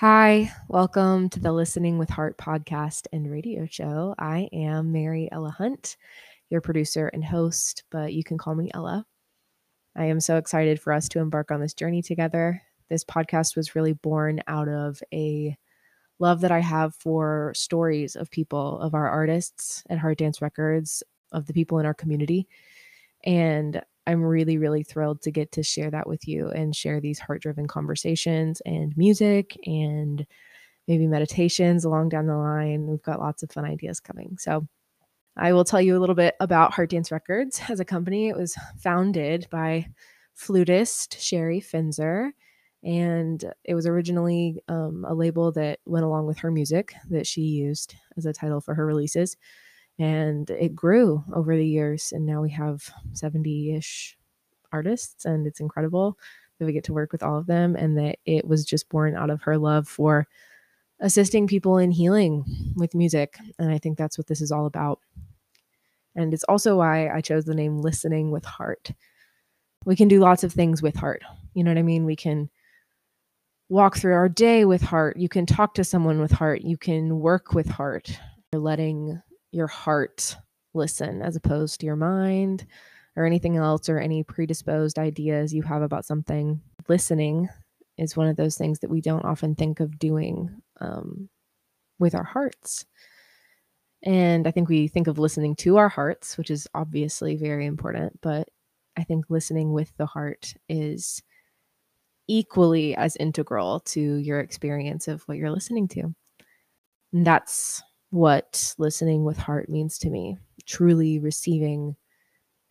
Hi, welcome to the Listening with Heart podcast and radio show. I am Mary Ella Hunt, your producer and host, but you can call me Ella. I am so excited for us to embark on this journey together. This podcast was really born out of a love that I have for stories of people, of our artists at Heart Dance Records, of the people in our community. And I'm really, really thrilled to get to share that with you and share these heart driven conversations and music and maybe meditations along down the line. We've got lots of fun ideas coming. So, I will tell you a little bit about Heart Dance Records as a company. It was founded by flutist Sherry Finzer, and it was originally um, a label that went along with her music that she used as a title for her releases and it grew over the years and now we have 70-ish artists and it's incredible that we get to work with all of them and that it was just born out of her love for assisting people in healing with music and i think that's what this is all about. And it's also why i chose the name listening with heart. We can do lots of things with heart you know what i mean? We can walk through our day with heart you can talk to someone with heart you can work with heart. You're letting your heart listen as opposed to your mind or anything else or any predisposed ideas you have about something. Listening is one of those things that we don't often think of doing um, with our hearts. And I think we think of listening to our hearts, which is obviously very important, but I think listening with the heart is equally as integral to your experience of what you're listening to. And that's what listening with heart means to me truly receiving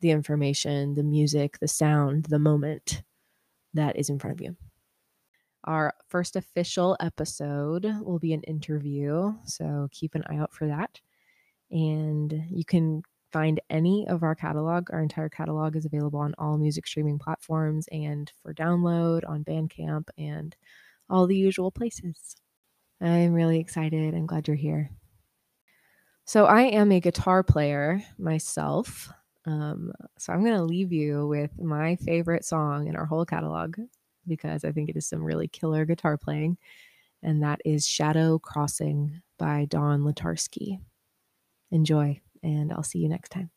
the information, the music, the sound, the moment that is in front of you. Our first official episode will be an interview, so keep an eye out for that. And you can find any of our catalog. Our entire catalog is available on all music streaming platforms and for download on Bandcamp and all the usual places. I'm really excited. I'm glad you're here. So I am a guitar player myself. Um, so I'm going to leave you with my favorite song in our whole catalog because I think it is some really killer guitar playing, and that is Shadow Crossing by Don Latarski. Enjoy, and I'll see you next time.